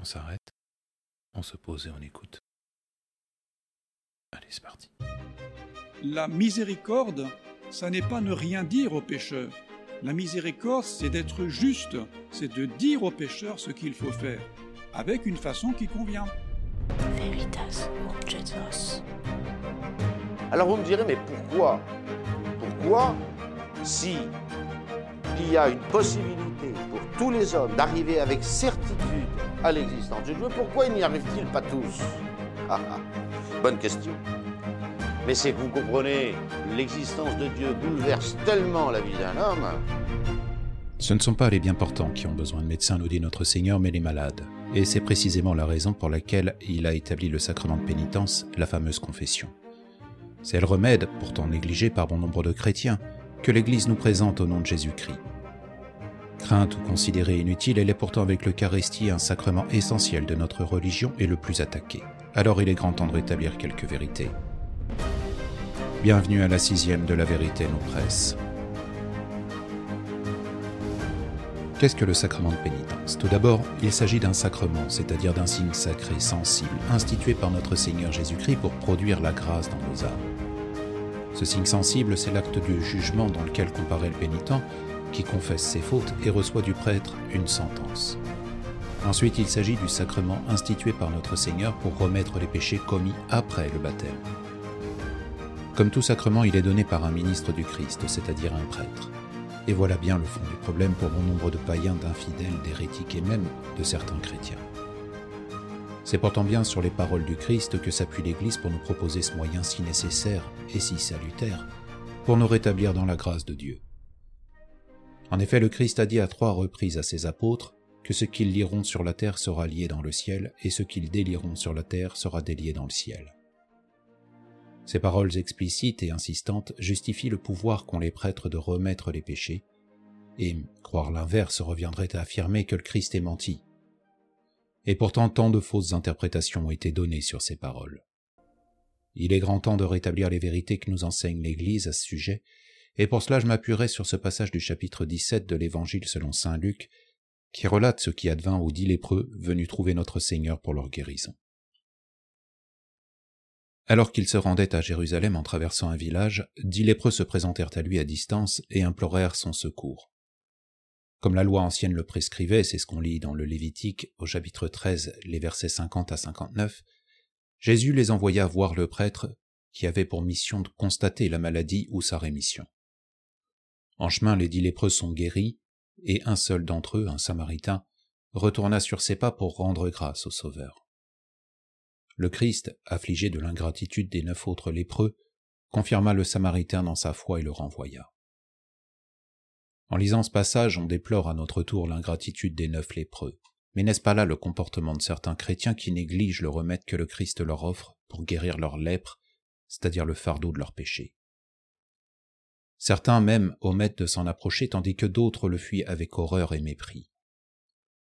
On s'arrête, on se pose et on écoute. Allez, c'est parti. La miséricorde, ça n'est pas ne rien dire aux pécheurs. La miséricorde, c'est d'être juste, c'est de dire aux pécheurs ce qu'il faut faire, avec une façon qui convient. Veritas. Alors vous me direz, mais pourquoi? Pourquoi, si il y a une possibilité tous les hommes d'arriver avec certitude à l'existence de Dieu, pourquoi il n'y arrive-t-il pas tous? Ah, ah. Bonne question. Mais c'est que vous comprenez, l'existence de Dieu bouleverse tellement la vie d'un homme. Ce ne sont pas les bien portants qui ont besoin de médecins, nous dit notre Seigneur, mais les malades. Et c'est précisément la raison pour laquelle il a établi le sacrement de pénitence, la fameuse confession. C'est le remède, pourtant négligé par bon nombre de chrétiens, que l'Église nous présente au nom de Jésus-Christ. Crainte ou considérée inutile, elle est pourtant avec l'Eucharistie un sacrement essentiel de notre religion et le plus attaqué. Alors il est grand temps de rétablir quelques vérités. Bienvenue à la sixième de la vérité nous presse. Qu'est-ce que le sacrement de pénitence? Tout d'abord, il s'agit d'un sacrement, c'est-à-dire d'un signe sacré sensible, institué par notre Seigneur Jésus-Christ pour produire la grâce dans nos âmes. Ce signe sensible, c'est l'acte du jugement dans lequel comparaît le pénitent, qui confesse ses fautes et reçoit du prêtre une sentence. Ensuite, il s'agit du sacrement institué par notre Seigneur pour remettre les péchés commis après le baptême. Comme tout sacrement, il est donné par un ministre du Christ, c'est-à-dire un prêtre. Et voilà bien le fond du problème pour bon nombre de païens, d'infidèles, d'hérétiques et même de certains chrétiens. C'est pourtant bien sur les paroles du Christ que s'appuie l'Église pour nous proposer ce moyen si nécessaire et si salutaire pour nous rétablir dans la grâce de Dieu. En effet, le Christ a dit à trois reprises à ses apôtres que ce qu'ils liront sur la terre sera lié dans le ciel, et ce qu'ils délieront sur la terre sera délié dans le ciel. Ces paroles explicites et insistantes justifient le pouvoir qu'ont les prêtres de remettre les péchés, et croire l'inverse reviendrait à affirmer que le Christ est menti. Et pourtant tant de fausses interprétations ont été données sur ces paroles. Il est grand temps de rétablir les vérités que nous enseigne l'Église à ce sujet, et pour cela je m'appuierai sur ce passage du chapitre 17 de l'Évangile selon Saint Luc, qui relate ce qui advint aux dix lépreux venus trouver notre Seigneur pour leur guérison. Alors qu'ils se rendaient à Jérusalem en traversant un village, dix lépreux se présentèrent à lui à distance et implorèrent son secours. Comme la loi ancienne le prescrivait, c'est ce qu'on lit dans le Lévitique au chapitre 13, les versets 50 à 59, Jésus les envoya voir le prêtre qui avait pour mission de constater la maladie ou sa rémission. En chemin, les dix lépreux sont guéris, et un seul d'entre eux, un samaritain, retourna sur ses pas pour rendre grâce au Sauveur. Le Christ, affligé de l'ingratitude des neuf autres lépreux, confirma le samaritain dans sa foi et le renvoya. En lisant ce passage, on déplore à notre tour l'ingratitude des neuf lépreux. Mais n'est-ce pas là le comportement de certains chrétiens qui négligent le remède que le Christ leur offre pour guérir leur lèpre, c'est-à-dire le fardeau de leurs péchés? Certains même omettent de s'en approcher tandis que d'autres le fuient avec horreur et mépris.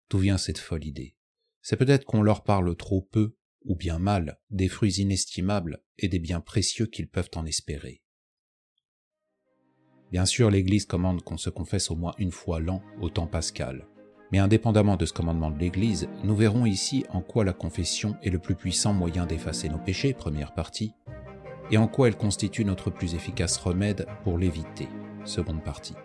D'où vient cette folle idée? C'est peut-être qu'on leur parle trop peu, ou bien mal, des fruits inestimables et des biens précieux qu'ils peuvent en espérer. Bien sûr, l'Église commande qu'on se confesse au moins une fois l'an au temps pascal. Mais indépendamment de ce commandement de l'Église, nous verrons ici en quoi la confession est le plus puissant moyen d'effacer nos péchés, première partie, et en quoi elle constitue notre plus efficace remède pour l'éviter, seconde partie.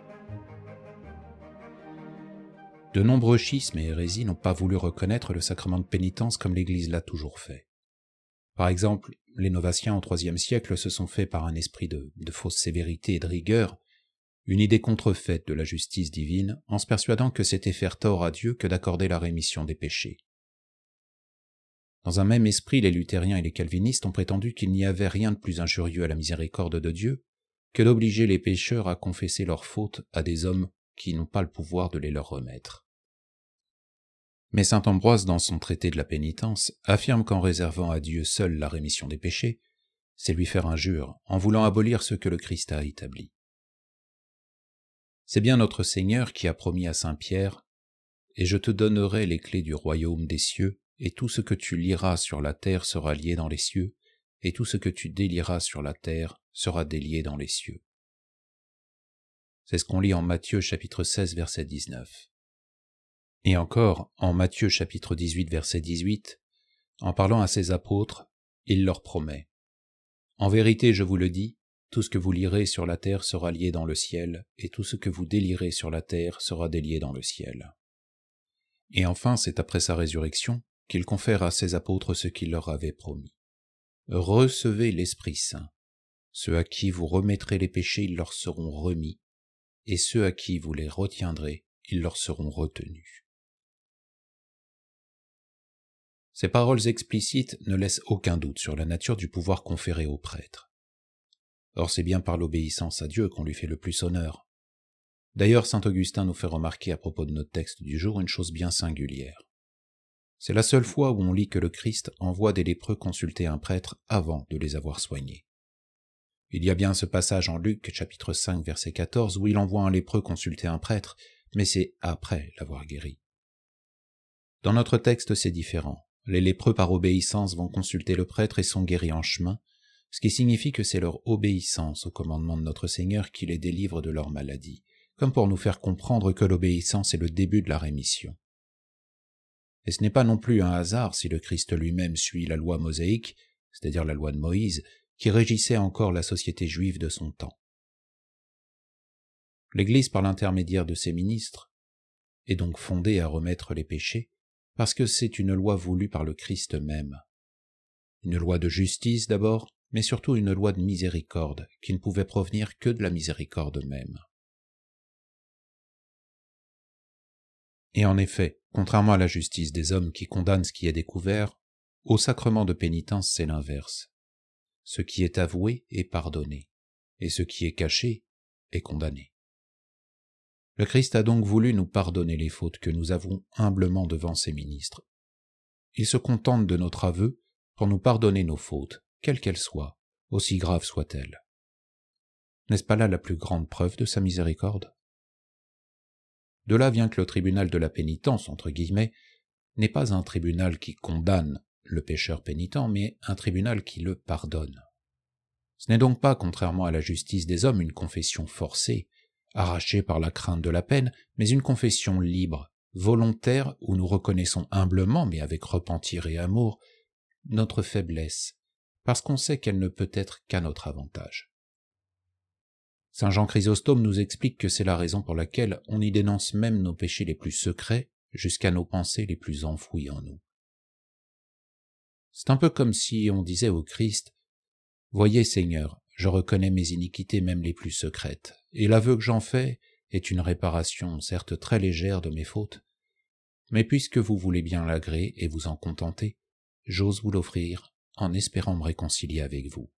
De nombreux schismes et hérésies n'ont pas voulu reconnaître le sacrement de pénitence comme l'Église l'a toujours fait. Par exemple, les Novaciens au IIIe siècle se sont fait par un esprit de fausse sévérité et de rigueur une idée contrefaite de la justice divine en se persuadant que c'était faire tort à Dieu que d'accorder la rémission des péchés. Dans un même esprit, les luthériens et les calvinistes ont prétendu qu'il n'y avait rien de plus injurieux à la miséricorde de Dieu que d'obliger les pécheurs à confesser leurs fautes à des hommes qui n'ont pas le pouvoir de les leur remettre. Mais saint Ambroise, dans son traité de la pénitence, affirme qu'en réservant à Dieu seul la rémission des péchés, c'est lui faire injure en voulant abolir ce que le Christ a établi. C'est bien notre Seigneur qui a promis à Saint Pierre, Et je te donnerai les clés du royaume des cieux, et tout ce que tu liras sur la terre sera lié dans les cieux, et tout ce que tu délieras sur la terre sera délié dans les cieux. C'est ce qu'on lit en Matthieu chapitre 16 verset 19. Et encore, en Matthieu chapitre 18 verset 18, en parlant à ses apôtres, il leur promet En vérité, je vous le dis, tout ce que vous lirez sur la terre sera lié dans le ciel, et tout ce que vous délirez sur la terre sera délié dans le ciel. Et enfin, c'est après sa résurrection qu'il confère à ses apôtres ce qu'il leur avait promis. Recevez l'Esprit Saint. Ceux à qui vous remettrez les péchés, ils leur seront remis, et ceux à qui vous les retiendrez, ils leur seront retenus. Ces paroles explicites ne laissent aucun doute sur la nature du pouvoir conféré aux prêtres. Or c'est bien par l'obéissance à Dieu qu'on lui fait le plus honneur. D'ailleurs, saint Augustin nous fait remarquer à propos de notre texte du jour une chose bien singulière. C'est la seule fois où on lit que le Christ envoie des lépreux consulter un prêtre avant de les avoir soignés. Il y a bien ce passage en Luc chapitre 5 verset 14 où il envoie un lépreux consulter un prêtre, mais c'est après l'avoir guéri. Dans notre texte c'est différent. Les lépreux par obéissance vont consulter le prêtre et sont guéris en chemin, ce qui signifie que c'est leur obéissance au commandement de notre Seigneur qui les délivre de leur maladie, comme pour nous faire comprendre que l'obéissance est le début de la rémission. Et ce n'est pas non plus un hasard si le Christ lui-même suit la loi mosaïque, c'est-à-dire la loi de Moïse, qui régissait encore la société juive de son temps. L'Église, par l'intermédiaire de ses ministres, est donc fondée à remettre les péchés, parce que c'est une loi voulue par le Christ même. Une loi de justice d'abord, mais surtout une loi de miséricorde, qui ne pouvait provenir que de la miséricorde même. Et en effet, contrairement à la justice des hommes qui condamnent ce qui est découvert, au sacrement de pénitence c'est l'inverse. Ce qui est avoué est pardonné, et ce qui est caché est condamné. Le Christ a donc voulu nous pardonner les fautes que nous avons humblement devant ses ministres. Il se contente de notre aveu pour nous pardonner nos fautes, quelles qu'elles soient, aussi graves soient-elles. N'est-ce pas là la plus grande preuve de sa miséricorde? De là vient que le tribunal de la pénitence, entre guillemets, n'est pas un tribunal qui condamne le pécheur pénitent, mais un tribunal qui le pardonne. Ce n'est donc pas, contrairement à la justice des hommes, une confession forcée, arrachée par la crainte de la peine, mais une confession libre, volontaire, où nous reconnaissons humblement, mais avec repentir et amour, notre faiblesse, parce qu'on sait qu'elle ne peut être qu'à notre avantage. Saint Jean Chrysostome nous explique que c'est la raison pour laquelle on y dénonce même nos péchés les plus secrets jusqu'à nos pensées les plus enfouies en nous. C'est un peu comme si on disait au Christ Voyez, Seigneur, je reconnais mes iniquités même les plus secrètes, et l'aveu que j'en fais est une réparation certes très légère de mes fautes, mais puisque vous voulez bien l'agréer et vous en contenter, j'ose vous l'offrir en espérant me réconcilier avec vous.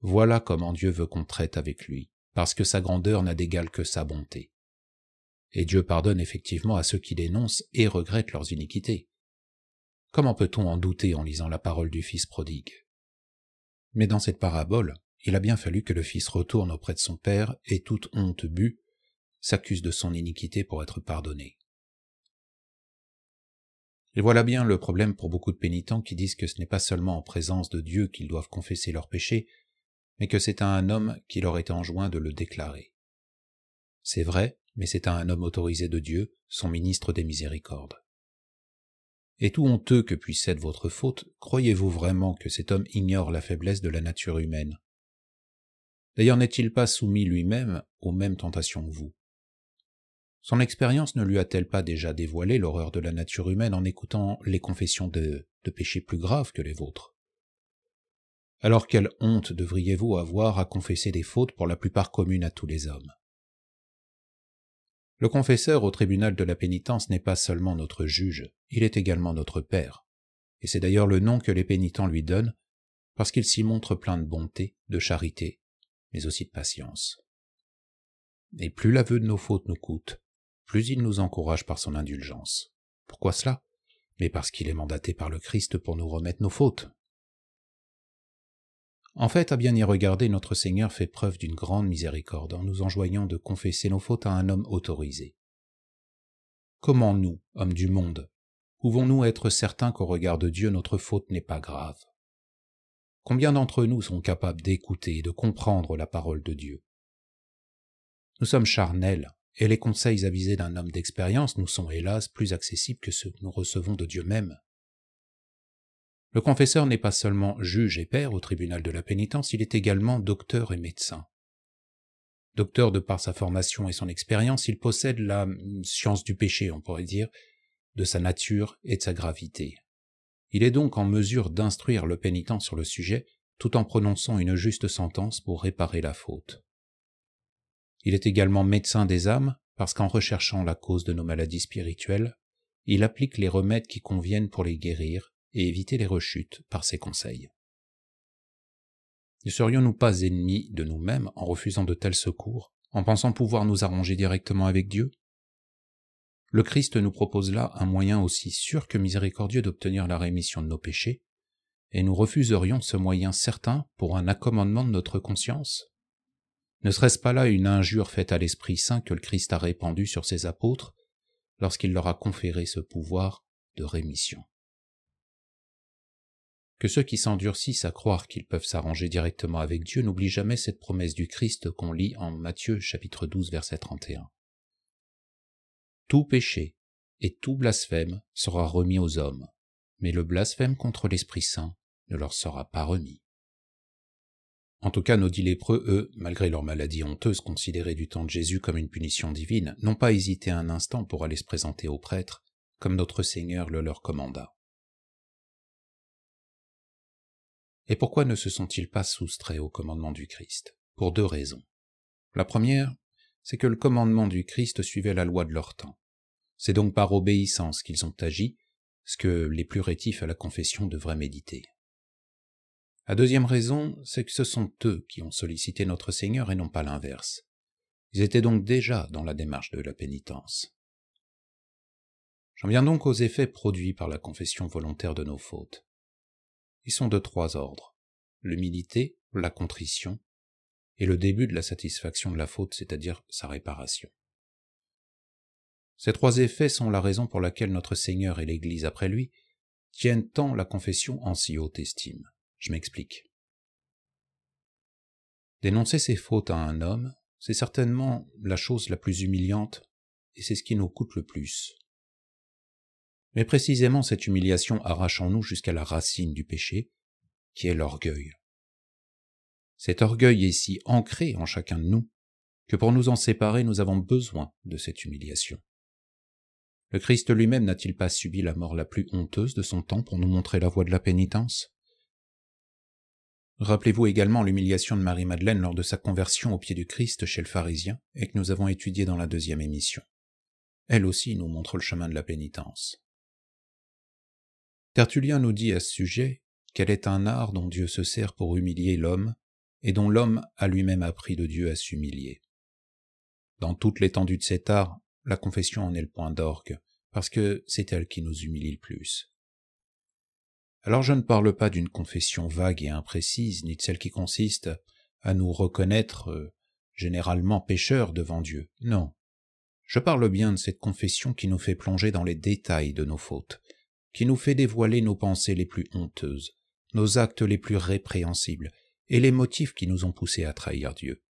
Voilà comment Dieu veut qu'on traite avec lui, parce que sa grandeur n'a d'égal que sa bonté. Et Dieu pardonne effectivement à ceux qui dénoncent et regrettent leurs iniquités. Comment peut-on en douter en lisant la parole du Fils prodigue? Mais dans cette parabole, il a bien fallu que le fils retourne auprès de son père et toute honte bue s'accuse de son iniquité pour être pardonné. Et voilà bien le problème pour beaucoup de pénitents qui disent que ce n'est pas seulement en présence de Dieu qu'ils doivent confesser leurs péchés, mais que c'est à un homme qui leur est enjoint de le déclarer. C'est vrai, mais c'est à un homme autorisé de Dieu, son ministre des miséricordes. Et tout honteux que puisse être votre faute, croyez-vous vraiment que cet homme ignore la faiblesse de la nature humaine? D'ailleurs, n'est-il pas soumis lui-même aux mêmes tentations que vous? Son expérience ne lui a-t-elle pas déjà dévoilé l'horreur de la nature humaine en écoutant les confessions de, de péchés plus graves que les vôtres? Alors quelle honte devriez-vous avoir à confesser des fautes pour la plupart communes à tous les hommes le confesseur au tribunal de la pénitence n'est pas seulement notre juge, il est également notre Père. Et c'est d'ailleurs le nom que les pénitents lui donnent, parce qu'il s'y montre plein de bonté, de charité, mais aussi de patience. Et plus l'aveu de nos fautes nous coûte, plus il nous encourage par son indulgence. Pourquoi cela? Mais parce qu'il est mandaté par le Christ pour nous remettre nos fautes. En fait, à bien y regarder, notre Seigneur fait preuve d'une grande miséricorde en nous enjoignant de confesser nos fautes à un homme autorisé. Comment nous, hommes du monde, pouvons-nous être certains qu'au regard de Dieu notre faute n'est pas grave? Combien d'entre nous sont capables d'écouter et de comprendre la parole de Dieu? Nous sommes charnels, et les conseils avisés d'un homme d'expérience nous sont hélas plus accessibles que ceux que nous recevons de Dieu même. Le confesseur n'est pas seulement juge et père au tribunal de la pénitence, il est également docteur et médecin. Docteur de par sa formation et son expérience, il possède la science du péché, on pourrait dire, de sa nature et de sa gravité. Il est donc en mesure d'instruire le pénitent sur le sujet tout en prononçant une juste sentence pour réparer la faute. Il est également médecin des âmes parce qu'en recherchant la cause de nos maladies spirituelles, il applique les remèdes qui conviennent pour les guérir et éviter les rechutes par ses conseils. Ne serions-nous pas ennemis de nous-mêmes en refusant de tels secours, en pensant pouvoir nous arranger directement avec Dieu? Le Christ nous propose là un moyen aussi sûr que miséricordieux d'obtenir la rémission de nos péchés, et nous refuserions ce moyen certain pour un accommodement de notre conscience? Ne serait-ce pas là une injure faite à l'Esprit Saint que le Christ a répandu sur ses apôtres lorsqu'il leur a conféré ce pouvoir de rémission? Que ceux qui s'endurcissent à croire qu'ils peuvent s'arranger directement avec Dieu n'oublient jamais cette promesse du Christ qu'on lit en Matthieu chapitre 12 verset 31. Tout péché et tout blasphème sera remis aux hommes, mais le blasphème contre l'Esprit Saint ne leur sera pas remis. En tout cas, nos dix lépreux, eux, malgré leur maladie honteuse considérée du temps de Jésus comme une punition divine, n'ont pas hésité un instant pour aller se présenter aux prêtres, comme notre Seigneur le leur commanda. Et pourquoi ne se sont-ils pas soustraits au commandement du Christ? Pour deux raisons. La première, c'est que le commandement du Christ suivait la loi de leur temps. C'est donc par obéissance qu'ils ont agi, ce que les plus rétifs à la confession devraient méditer. La deuxième raison, c'est que ce sont eux qui ont sollicité notre Seigneur et non pas l'inverse. Ils étaient donc déjà dans la démarche de la pénitence. J'en viens donc aux effets produits par la confession volontaire de nos fautes. Ils sont de trois ordres. L'humilité, la contrition, et le début de la satisfaction de la faute, c'est-à-dire sa réparation. Ces trois effets sont la raison pour laquelle notre Seigneur et l'Église après lui tiennent tant la confession en si haute estime. Je m'explique. Dénoncer ses fautes à un homme, c'est certainement la chose la plus humiliante, et c'est ce qui nous coûte le plus. Mais précisément cette humiliation arrache en nous jusqu'à la racine du péché, qui est l'orgueil. Cet orgueil est si ancré en chacun de nous que pour nous en séparer nous avons besoin de cette humiliation. Le Christ lui-même n'a-t-il pas subi la mort la plus honteuse de son temps pour nous montrer la voie de la pénitence? Rappelez-vous également l'humiliation de Marie-Madeleine lors de sa conversion au pied du Christ chez le pharisien et que nous avons étudié dans la deuxième émission. Elle aussi nous montre le chemin de la pénitence. Tertullien nous dit à ce sujet qu'elle est un art dont Dieu se sert pour humilier l'homme et dont l'homme a lui-même appris de Dieu à s'humilier. Dans toute l'étendue de cet art, la confession en est le point d'orgue, parce que c'est elle qui nous humilie le plus. Alors je ne parle pas d'une confession vague et imprécise, ni de celle qui consiste à nous reconnaître euh, généralement pécheurs devant Dieu. Non. Je parle bien de cette confession qui nous fait plonger dans les détails de nos fautes, qui nous fait dévoiler nos pensées les plus honteuses, nos actes les plus répréhensibles, et les motifs qui nous ont poussés à trahir Dieu.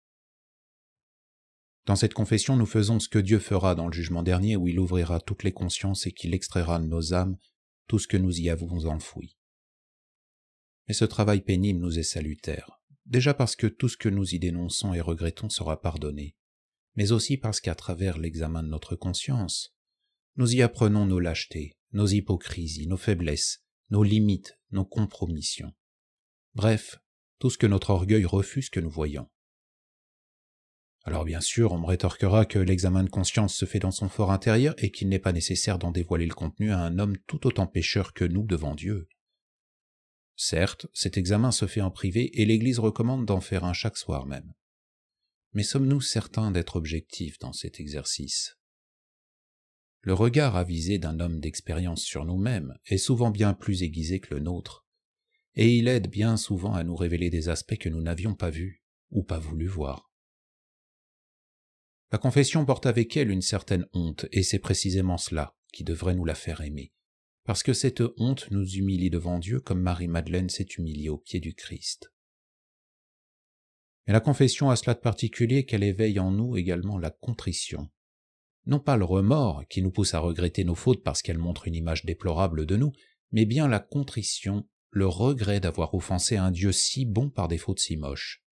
Dans cette confession, nous faisons ce que Dieu fera dans le jugement dernier où il ouvrira toutes les consciences et qu'il extraira de nos âmes tout ce que nous y avons enfoui. Mais ce travail pénible nous est salutaire, déjà parce que tout ce que nous y dénonçons et regrettons sera pardonné, mais aussi parce qu'à travers l'examen de notre conscience, nous y apprenons nos lâchetés, nos hypocrisies, nos faiblesses, nos limites, nos compromissions. Bref, tout ce que notre orgueil refuse que nous voyons. Alors bien sûr, on me rétorquera que l'examen de conscience se fait dans son fort intérieur et qu'il n'est pas nécessaire d'en dévoiler le contenu à un homme tout autant pécheur que nous devant Dieu. Certes, cet examen se fait en privé et l'Église recommande d'en faire un chaque soir même. Mais sommes-nous certains d'être objectifs dans cet exercice? Le regard avisé d'un homme d'expérience sur nous-mêmes est souvent bien plus aiguisé que le nôtre, et il aide bien souvent à nous révéler des aspects que nous n'avions pas vus ou pas voulu voir. La confession porte avec elle une certaine honte, et c'est précisément cela qui devrait nous la faire aimer, parce que cette honte nous humilie devant Dieu comme Marie-Madeleine s'est humiliée au pied du Christ. Mais la confession a cela de particulier qu'elle éveille en nous également la contrition, non pas le remords qui nous pousse à regretter nos fautes parce qu'elles montrent une image déplorable de nous, mais bien la contrition, le regret d'avoir offensé un Dieu si bon par des fautes si moches.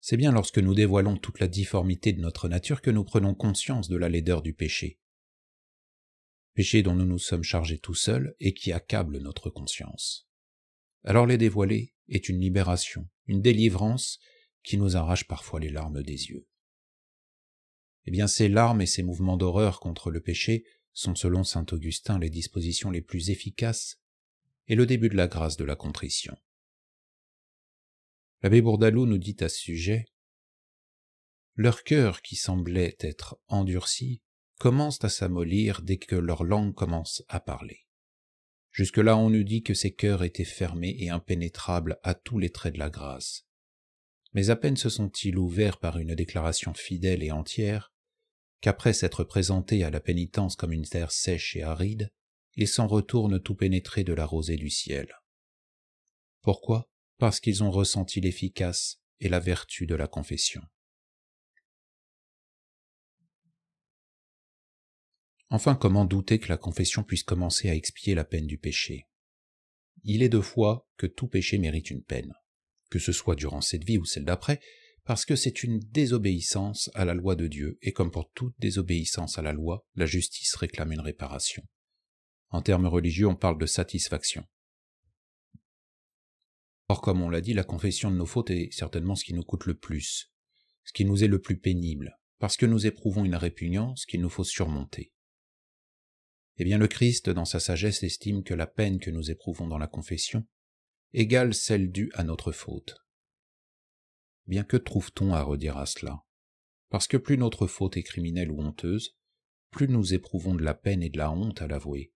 C'est bien lorsque nous dévoilons toute la difformité de notre nature que nous prenons conscience de la laideur du péché. Péché dont nous nous sommes chargés tout seuls et qui accable notre conscience. Alors les dévoiler est une libération, une délivrance qui nous arrache parfois les larmes des yeux. Eh bien ces larmes et ces mouvements d'horreur contre le péché sont selon saint Augustin les dispositions les plus efficaces et le début de la grâce de la contrition. L'abbé Bourdalou nous dit à ce sujet Leur cœur, qui semblait être endurci, commence à s'amollir dès que leur langue commence à parler. Jusque-là, on nous dit que ces cœurs étaient fermés et impénétrables à tous les traits de la grâce. Mais à peine se sont-ils ouverts par une déclaration fidèle et entière, qu'après s'être présentés à la pénitence comme une terre sèche et aride, ils s'en retournent tout pénétrés de la rosée du ciel. Pourquoi? Parce qu'ils ont ressenti l'efficace et la vertu de la confession. Enfin, comment douter que la confession puisse commencer à expier la peine du péché? Il est de foi que tout péché mérite une peine, que ce soit durant cette vie ou celle d'après, parce que c'est une désobéissance à la loi de Dieu, et comme pour toute désobéissance à la loi, la justice réclame une réparation. En termes religieux, on parle de satisfaction. Or, comme on l'a dit, la confession de nos fautes est certainement ce qui nous coûte le plus, ce qui nous est le plus pénible, parce que nous éprouvons une répugnance qu'il nous faut surmonter. Eh bien, le Christ, dans sa sagesse, estime que la peine que nous éprouvons dans la confession égale celle due à notre faute. Bien que trouve-t-on à redire à cela? Parce que plus notre faute est criminelle ou honteuse, plus nous éprouvons de la peine et de la honte à l'avouer.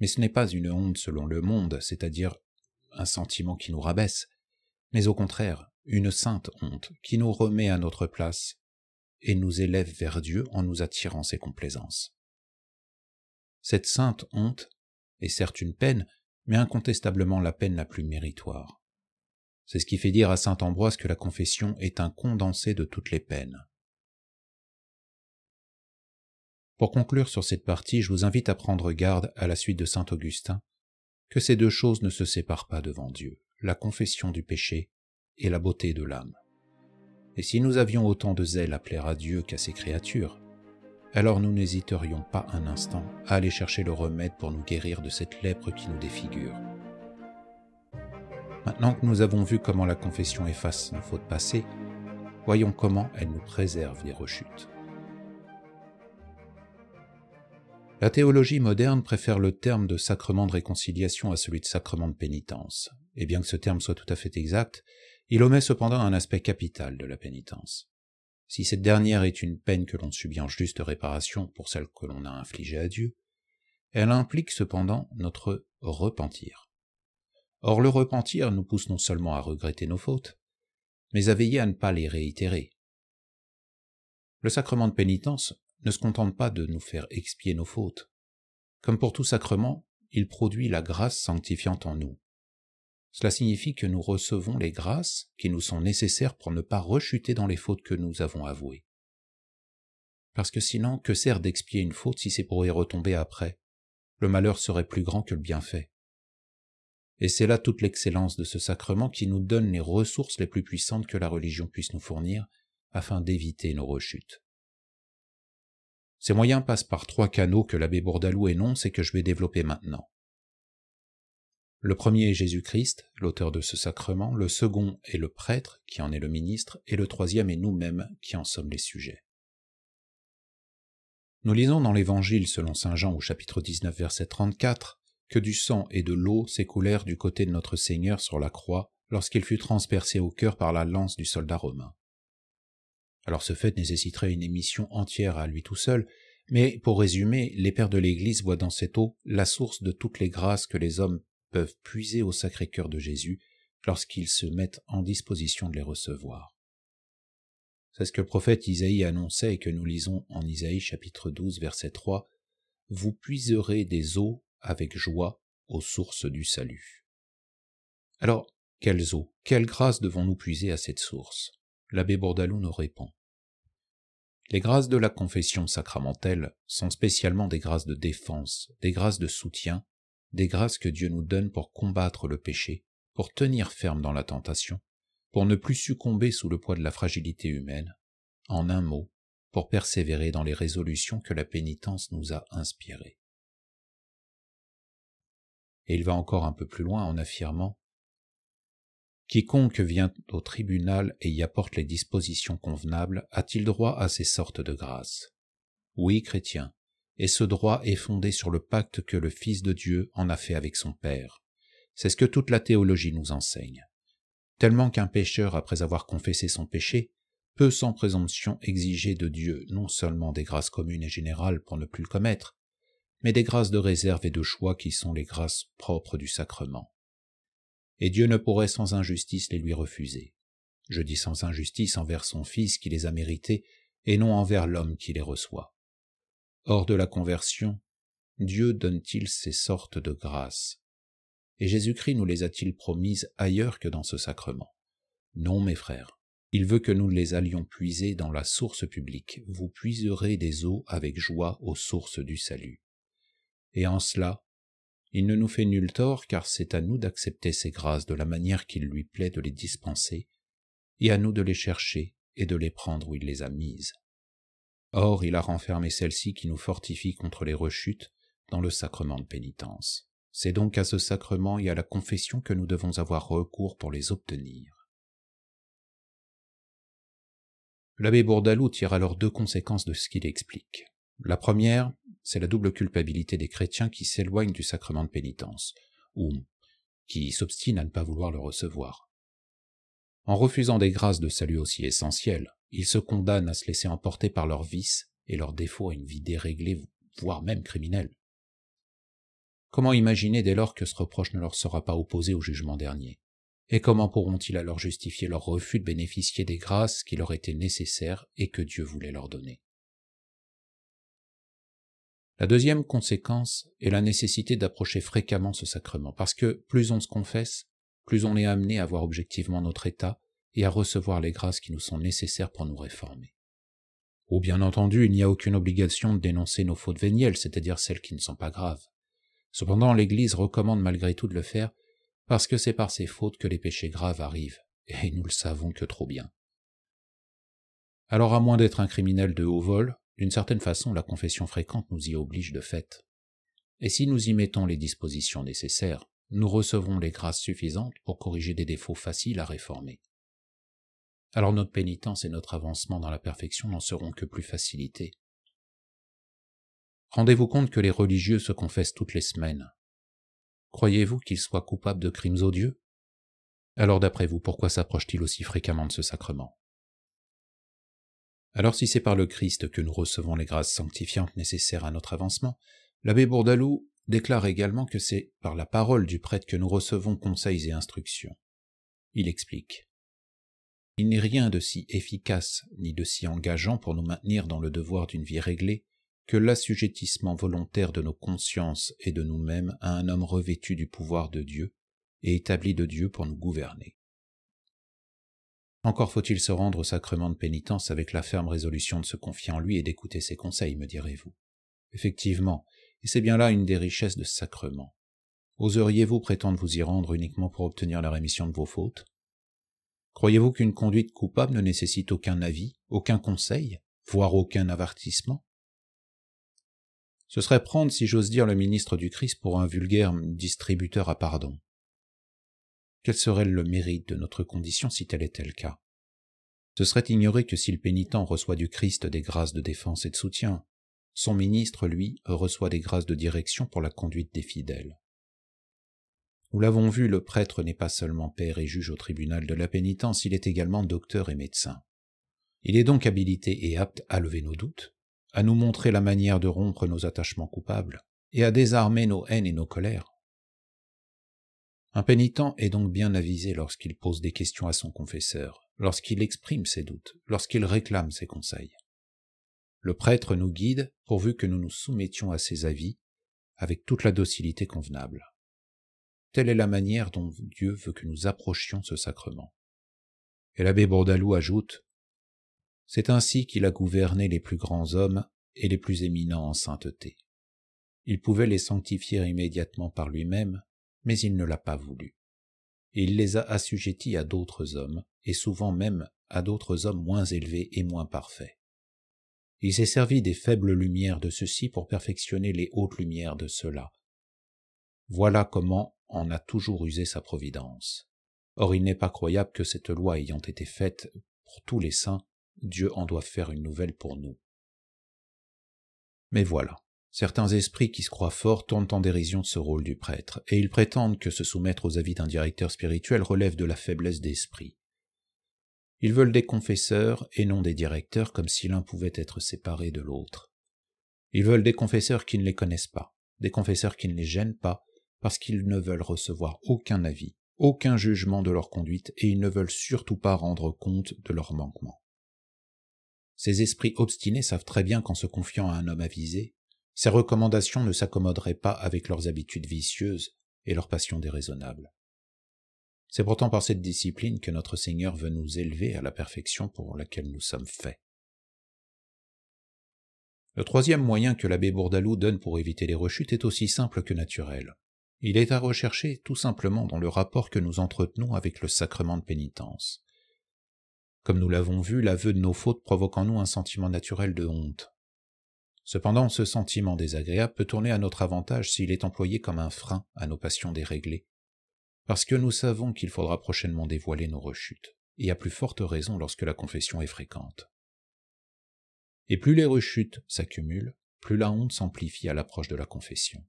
Mais ce n'est pas une honte selon le monde, c'est-à-dire un sentiment qui nous rabaisse, mais au contraire une sainte honte qui nous remet à notre place et nous élève vers Dieu en nous attirant ses complaisances. Cette sainte honte est certes une peine, mais incontestablement la peine la plus méritoire. C'est ce qui fait dire à saint Ambroise que la confession est un condensé de toutes les peines. Pour conclure sur cette partie, je vous invite à prendre garde à la suite de saint Augustin que ces deux choses ne se séparent pas devant Dieu, la confession du péché et la beauté de l'âme. Et si nous avions autant de zèle à plaire à Dieu qu'à ses créatures, alors nous n'hésiterions pas un instant à aller chercher le remède pour nous guérir de cette lèpre qui nous défigure. Maintenant que nous avons vu comment la confession efface nos fautes passées, voyons comment elle nous préserve des rechutes. La théologie moderne préfère le terme de sacrement de réconciliation à celui de sacrement de pénitence, et bien que ce terme soit tout à fait exact, il omet cependant un aspect capital de la pénitence. Si cette dernière est une peine que l'on subit en juste réparation pour celle que l'on a infligée à Dieu, elle implique cependant notre repentir. Or le repentir nous pousse non seulement à regretter nos fautes, mais à veiller à ne pas les réitérer. Le sacrement de pénitence ne se contente pas de nous faire expier nos fautes. Comme pour tout sacrement, il produit la grâce sanctifiante en nous. Cela signifie que nous recevons les grâces qui nous sont nécessaires pour ne pas rechuter dans les fautes que nous avons avouées. Parce que sinon, que sert d'expier une faute si c'est pour y retomber après? Le malheur serait plus grand que le bienfait. Et c'est là toute l'excellence de ce sacrement qui nous donne les ressources les plus puissantes que la religion puisse nous fournir afin d'éviter nos rechutes. Ces moyens passent par trois canaux que l'abbé Bourdalou énonce et que je vais développer maintenant. Le premier est Jésus-Christ, l'auteur de ce sacrement, le second est le prêtre, qui en est le ministre, et le troisième est nous-mêmes, qui en sommes les sujets. Nous lisons dans l'Évangile selon Saint Jean au chapitre 19 verset 34 que du sang et de l'eau s'écoulèrent du côté de notre Seigneur sur la croix lorsqu'il fut transpercé au cœur par la lance du soldat romain. Alors ce fait nécessiterait une émission entière à lui tout seul, mais pour résumer, les pères de l'Église voient dans cette eau la source de toutes les grâces que les hommes peuvent puiser au sacré cœur de Jésus lorsqu'ils se mettent en disposition de les recevoir. C'est ce que le prophète Isaïe annonçait et que nous lisons en Isaïe chapitre 12 verset 3. Vous puiserez des eaux avec joie aux sources du salut. Alors, quelles eaux, quelle grâce devons-nous puiser à cette source? L'abbé Bourdalou nous répond. Les grâces de la confession sacramentelle sont spécialement des grâces de défense, des grâces de soutien, des grâces que Dieu nous donne pour combattre le péché, pour tenir ferme dans la tentation, pour ne plus succomber sous le poids de la fragilité humaine, en un mot, pour persévérer dans les résolutions que la pénitence nous a inspirées. Et il va encore un peu plus loin en affirmant Quiconque vient au tribunal et y apporte les dispositions convenables a-t-il droit à ces sortes de grâces? Oui, chrétien, et ce droit est fondé sur le pacte que le Fils de Dieu en a fait avec son Père. C'est ce que toute la théologie nous enseigne. Tellement qu'un pécheur, après avoir confessé son péché, peut sans présomption exiger de Dieu non seulement des grâces communes et générales pour ne plus le commettre, mais des grâces de réserve et de choix qui sont les grâces propres du sacrement et Dieu ne pourrait sans injustice les lui refuser. Je dis sans injustice envers son Fils qui les a mérités, et non envers l'homme qui les reçoit. Hors de la conversion, Dieu donne-t-il ces sortes de grâces? Et Jésus-Christ nous les a-t-il promises ailleurs que dans ce sacrement? Non, mes frères. Il veut que nous les allions puiser dans la source publique. Vous puiserez des eaux avec joie aux sources du salut. Et en cela, il ne nous fait nul tort car c'est à nous d'accepter ces grâces de la manière qu'il lui plaît de les dispenser, et à nous de les chercher et de les prendre où il les a mises. Or il a renfermé celles-ci qui nous fortifient contre les rechutes dans le sacrement de pénitence. C'est donc à ce sacrement et à la confession que nous devons avoir recours pour les obtenir. L'abbé Bourdalou tire alors deux conséquences de ce qu'il explique. La première, c'est la double culpabilité des chrétiens qui s'éloignent du sacrement de pénitence, ou qui s'obstinent à ne pas vouloir le recevoir. En refusant des grâces de salut aussi essentielles, ils se condamnent à se laisser emporter par leurs vices et leurs défauts à une vie déréglée, voire même criminelle. Comment imaginer dès lors que ce reproche ne leur sera pas opposé au jugement dernier? Et comment pourront-ils alors justifier leur refus de bénéficier des grâces qui leur étaient nécessaires et que Dieu voulait leur donner? La deuxième conséquence est la nécessité d'approcher fréquemment ce sacrement, parce que plus on se confesse, plus on est amené à voir objectivement notre état et à recevoir les grâces qui nous sont nécessaires pour nous réformer. Ou bien entendu, il n'y a aucune obligation de dénoncer nos fautes vénielles, c'est-à-dire celles qui ne sont pas graves. Cependant, l'Église recommande malgré tout de le faire, parce que c'est par ces fautes que les péchés graves arrivent, et nous le savons que trop bien. Alors à moins d'être un criminel de haut vol, d'une certaine façon, la confession fréquente nous y oblige de fait. Et si nous y mettons les dispositions nécessaires, nous recevrons les grâces suffisantes pour corriger des défauts faciles à réformer. Alors notre pénitence et notre avancement dans la perfection n'en seront que plus facilités. Rendez-vous compte que les religieux se confessent toutes les semaines. Croyez-vous qu'ils soient coupables de crimes odieux? Alors d'après vous, pourquoi s'approchent-ils aussi fréquemment de ce sacrement? Alors si c'est par le Christ que nous recevons les grâces sanctifiantes nécessaires à notre avancement, l'abbé Bourdalou déclare également que c'est par la parole du prêtre que nous recevons conseils et instructions. Il explique. Il n'est rien de si efficace ni de si engageant pour nous maintenir dans le devoir d'une vie réglée que l'assujettissement volontaire de nos consciences et de nous-mêmes à un homme revêtu du pouvoir de Dieu et établi de Dieu pour nous gouverner. Encore faut-il se rendre au sacrement de pénitence avec la ferme résolution de se confier en lui et d'écouter ses conseils, me direz-vous. Effectivement, et c'est bien là une des richesses de ce sacrement. Oseriez-vous prétendre vous y rendre uniquement pour obtenir la rémission de vos fautes? Croyez-vous qu'une conduite coupable ne nécessite aucun avis, aucun conseil, voire aucun avertissement? Ce serait prendre, si j'ose dire, le ministre du Christ pour un vulgaire distributeur à pardon. Quel serait le mérite de notre condition si tel était le cas? Ce serait ignorer que si le pénitent reçoit du Christ des grâces de défense et de soutien, son ministre, lui, reçoit des grâces de direction pour la conduite des fidèles. Nous l'avons vu, le prêtre n'est pas seulement père et juge au tribunal de la pénitence, il est également docteur et médecin. Il est donc habilité et apte à lever nos doutes, à nous montrer la manière de rompre nos attachements coupables, et à désarmer nos haines et nos colères, un pénitent est donc bien avisé lorsqu'il pose des questions à son confesseur, lorsqu'il exprime ses doutes, lorsqu'il réclame ses conseils. Le prêtre nous guide pourvu que nous nous soumettions à ses avis avec toute la docilité convenable. Telle est la manière dont Dieu veut que nous approchions ce sacrement. Et l'abbé Bourdalou ajoute C'est ainsi qu'il a gouverné les plus grands hommes et les plus éminents en sainteté. Il pouvait les sanctifier immédiatement par lui-même, mais il ne l'a pas voulu. il les a assujettis à d'autres hommes, et souvent même à d'autres hommes moins élevés et moins parfaits. Il s'est servi des faibles lumières de ceux-ci pour perfectionner les hautes lumières de ceux-là. Voilà comment en a toujours usé sa providence. Or il n'est pas croyable que cette loi ayant été faite pour tous les saints, Dieu en doit faire une nouvelle pour nous. Mais voilà, certains esprits qui se croient forts tournent en dérision de ce rôle du prêtre, et ils prétendent que se soumettre aux avis d'un directeur spirituel relève de la faiblesse d'esprit. Ils veulent des confesseurs et non des directeurs comme si l'un pouvait être séparé de l'autre. Ils veulent des confesseurs qui ne les connaissent pas, des confesseurs qui ne les gênent pas, parce qu'ils ne veulent recevoir aucun avis, aucun jugement de leur conduite, et ils ne veulent surtout pas rendre compte de leurs manquements. Ces esprits obstinés savent très bien qu'en se confiant à un homme avisé, ces recommandations ne s'accommoderaient pas avec leurs habitudes vicieuses et leurs passions déraisonnables. C'est pourtant par cette discipline que notre Seigneur veut nous élever à la perfection pour laquelle nous sommes faits. Le troisième moyen que l'abbé Bourdalou donne pour éviter les rechutes est aussi simple que naturel. Il est à rechercher tout simplement dans le rapport que nous entretenons avec le sacrement de pénitence. Comme nous l'avons vu, l'aveu de nos fautes provoque en nous un sentiment naturel de honte. Cependant, ce sentiment désagréable peut tourner à notre avantage s'il est employé comme un frein à nos passions déréglées, parce que nous savons qu'il faudra prochainement dévoiler nos rechutes, et à plus forte raison lorsque la confession est fréquente. Et plus les rechutes s'accumulent, plus la honte s'amplifie à l'approche de la confession.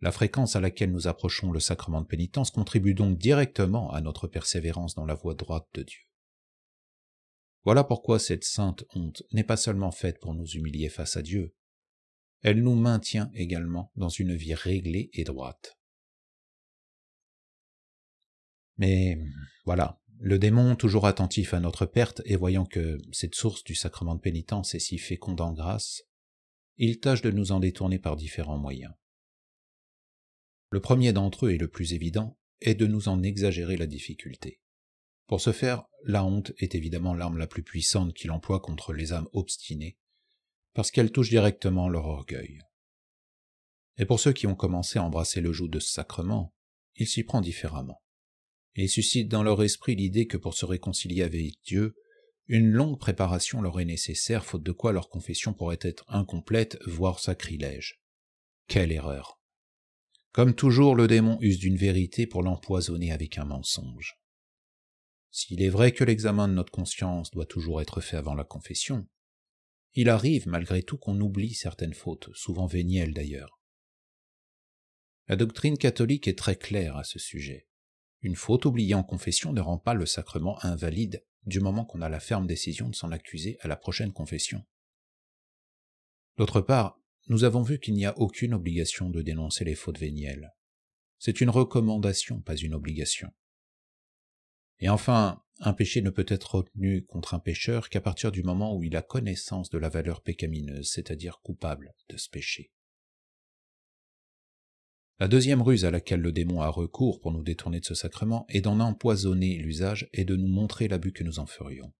La fréquence à laquelle nous approchons le sacrement de pénitence contribue donc directement à notre persévérance dans la voie droite de Dieu. Voilà pourquoi cette sainte honte n'est pas seulement faite pour nous humilier face à Dieu, elle nous maintient également dans une vie réglée et droite. Mais voilà, le démon, toujours attentif à notre perte et voyant que cette source du sacrement de pénitence est si féconde en grâce, il tâche de nous en détourner par différents moyens. Le premier d'entre eux et le plus évident est de nous en exagérer la difficulté. Pour ce faire, la honte est évidemment l'arme la plus puissante qu'il emploie contre les âmes obstinées, parce qu'elle touche directement leur orgueil. Et pour ceux qui ont commencé à embrasser le joug de ce sacrement, il s'y prend différemment et suscite dans leur esprit l'idée que pour se réconcilier avec Dieu, une longue préparation leur est nécessaire, faute de quoi leur confession pourrait être incomplète, voire sacrilège. Quelle erreur. Comme toujours, le démon use d'une vérité pour l'empoisonner avec un mensonge. S'il est vrai que l'examen de notre conscience doit toujours être fait avant la confession, il arrive malgré tout qu'on oublie certaines fautes, souvent vénielles d'ailleurs. La doctrine catholique est très claire à ce sujet. Une faute oubliée en confession ne rend pas le sacrement invalide du moment qu'on a la ferme décision de s'en accuser à la prochaine confession. D'autre part, nous avons vu qu'il n'y a aucune obligation de dénoncer les fautes vénielles. C'est une recommandation, pas une obligation. Et enfin, un péché ne peut être retenu contre un pécheur qu'à partir du moment où il a connaissance de la valeur pécamineuse, c'est-à-dire coupable de ce péché. La deuxième ruse à laquelle le démon a recours pour nous détourner de ce sacrement est d'en empoisonner l'usage et de nous montrer l'abus que nous en ferions.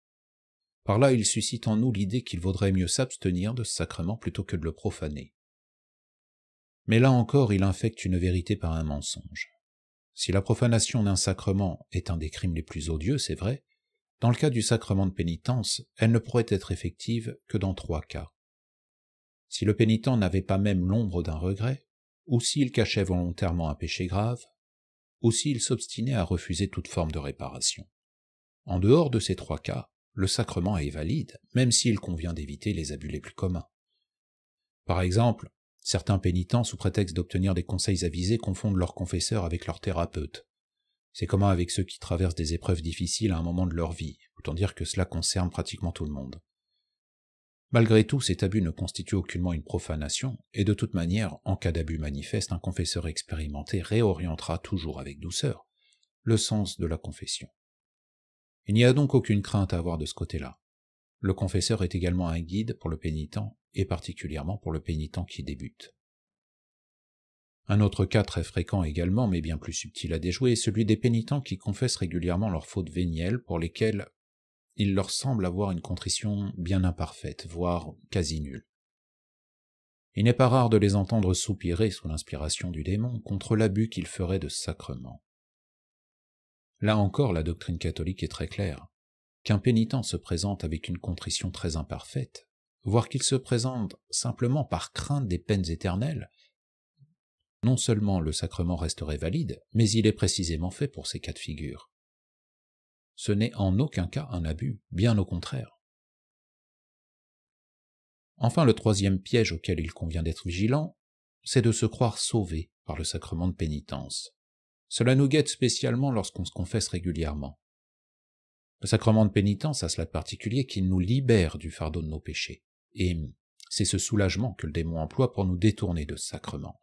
Par là, il suscite en nous l'idée qu'il vaudrait mieux s'abstenir de ce sacrement plutôt que de le profaner. Mais là encore, il infecte une vérité par un mensonge. Si la profanation d'un sacrement est un des crimes les plus odieux, c'est vrai, dans le cas du sacrement de pénitence, elle ne pourrait être effective que dans trois cas. Si le pénitent n'avait pas même l'ombre d'un regret, ou s'il cachait volontairement un péché grave, ou s'il s'obstinait à refuser toute forme de réparation. En dehors de ces trois cas, le sacrement est valide, même s'il convient d'éviter les abus les plus communs. Par exemple, certains pénitents, sous prétexte d'obtenir des conseils avisés, confondent leur confesseur avec leur thérapeute. C'est commun avec ceux qui traversent des épreuves difficiles à un moment de leur vie, autant dire que cela concerne pratiquement tout le monde. Malgré tout, cet abus ne constitue aucunement une profanation, et de toute manière, en cas d'abus manifeste, un confesseur expérimenté réorientera toujours avec douceur le sens de la confession. Il n'y a donc aucune crainte à avoir de ce côté-là. Le confesseur est également un guide pour le pénitent, et particulièrement pour le pénitent qui débute. Un autre cas très fréquent également, mais bien plus subtil à déjouer, est celui des pénitents qui confessent régulièrement leurs fautes vénielles pour lesquelles il leur semble avoir une contrition bien imparfaite, voire quasi nulle. Il n'est pas rare de les entendre soupirer sous l'inspiration du démon contre l'abus qu'ils feraient de sacrement. Là encore, la doctrine catholique est très claire. Qu'un pénitent se présente avec une contrition très imparfaite, voire qu'il se présente simplement par crainte des peines éternelles, non seulement le sacrement resterait valide, mais il est précisément fait pour ces cas de figure. Ce n'est en aucun cas un abus, bien au contraire. Enfin, le troisième piège auquel il convient d'être vigilant, c'est de se croire sauvé par le sacrement de pénitence. Cela nous guette spécialement lorsqu'on se confesse régulièrement. Le sacrement de pénitence a cela de particulier qu'il nous libère du fardeau de nos péchés, et c'est ce soulagement que le démon emploie pour nous détourner de ce sacrement.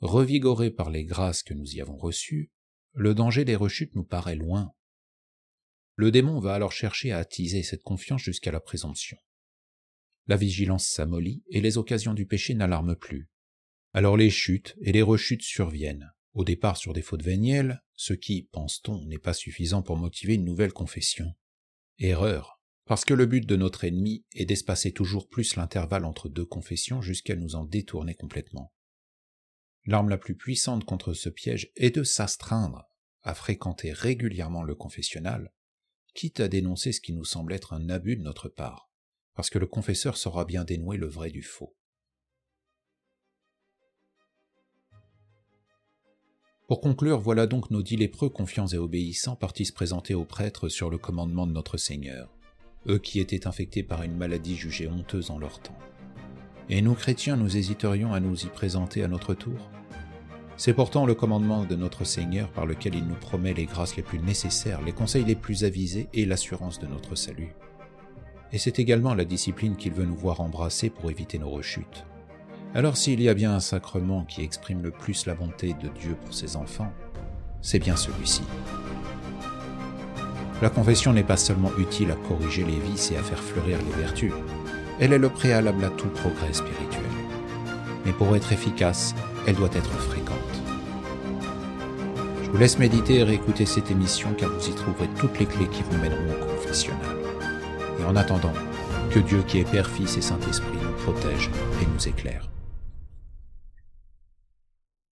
Revigoré par les grâces que nous y avons reçues, le danger des rechutes nous paraît loin. Le démon va alors chercher à attiser cette confiance jusqu'à la présomption. La vigilance s'amollit et les occasions du péché n'alarment plus. Alors les chutes et les rechutes surviennent, au départ sur des fautes vénielles, ce qui, pense-t-on, n'est pas suffisant pour motiver une nouvelle confession. Erreur, parce que le but de notre ennemi est d'espacer toujours plus l'intervalle entre deux confessions jusqu'à nous en détourner complètement. L'arme la plus puissante contre ce piège est de s'astreindre à fréquenter régulièrement le confessionnal, quitte à dénoncer ce qui nous semble être un abus de notre part, parce que le confesseur saura bien dénouer le vrai du faux. Pour conclure, voilà donc nos dix lépreux confiants et obéissants partis se présenter aux prêtres sur le commandement de notre Seigneur, eux qui étaient infectés par une maladie jugée honteuse en leur temps. Et nous, chrétiens, nous hésiterions à nous y présenter à notre tour C'est pourtant le commandement de notre Seigneur par lequel il nous promet les grâces les plus nécessaires, les conseils les plus avisés et l'assurance de notre salut. Et c'est également la discipline qu'il veut nous voir embrasser pour éviter nos rechutes. Alors s'il y a bien un sacrement qui exprime le plus la bonté de Dieu pour ses enfants, c'est bien celui-ci. La confession n'est pas seulement utile à corriger les vices et à faire fleurir les vertus, elle est le préalable à tout progrès spirituel. Mais pour être efficace, elle doit être fréquente. Je vous laisse méditer et réécouter cette émission car vous y trouverez toutes les clés qui vous mèneront au confessionnal. Et en attendant, que Dieu qui est Père, Fils et Saint-Esprit nous protège et nous éclaire.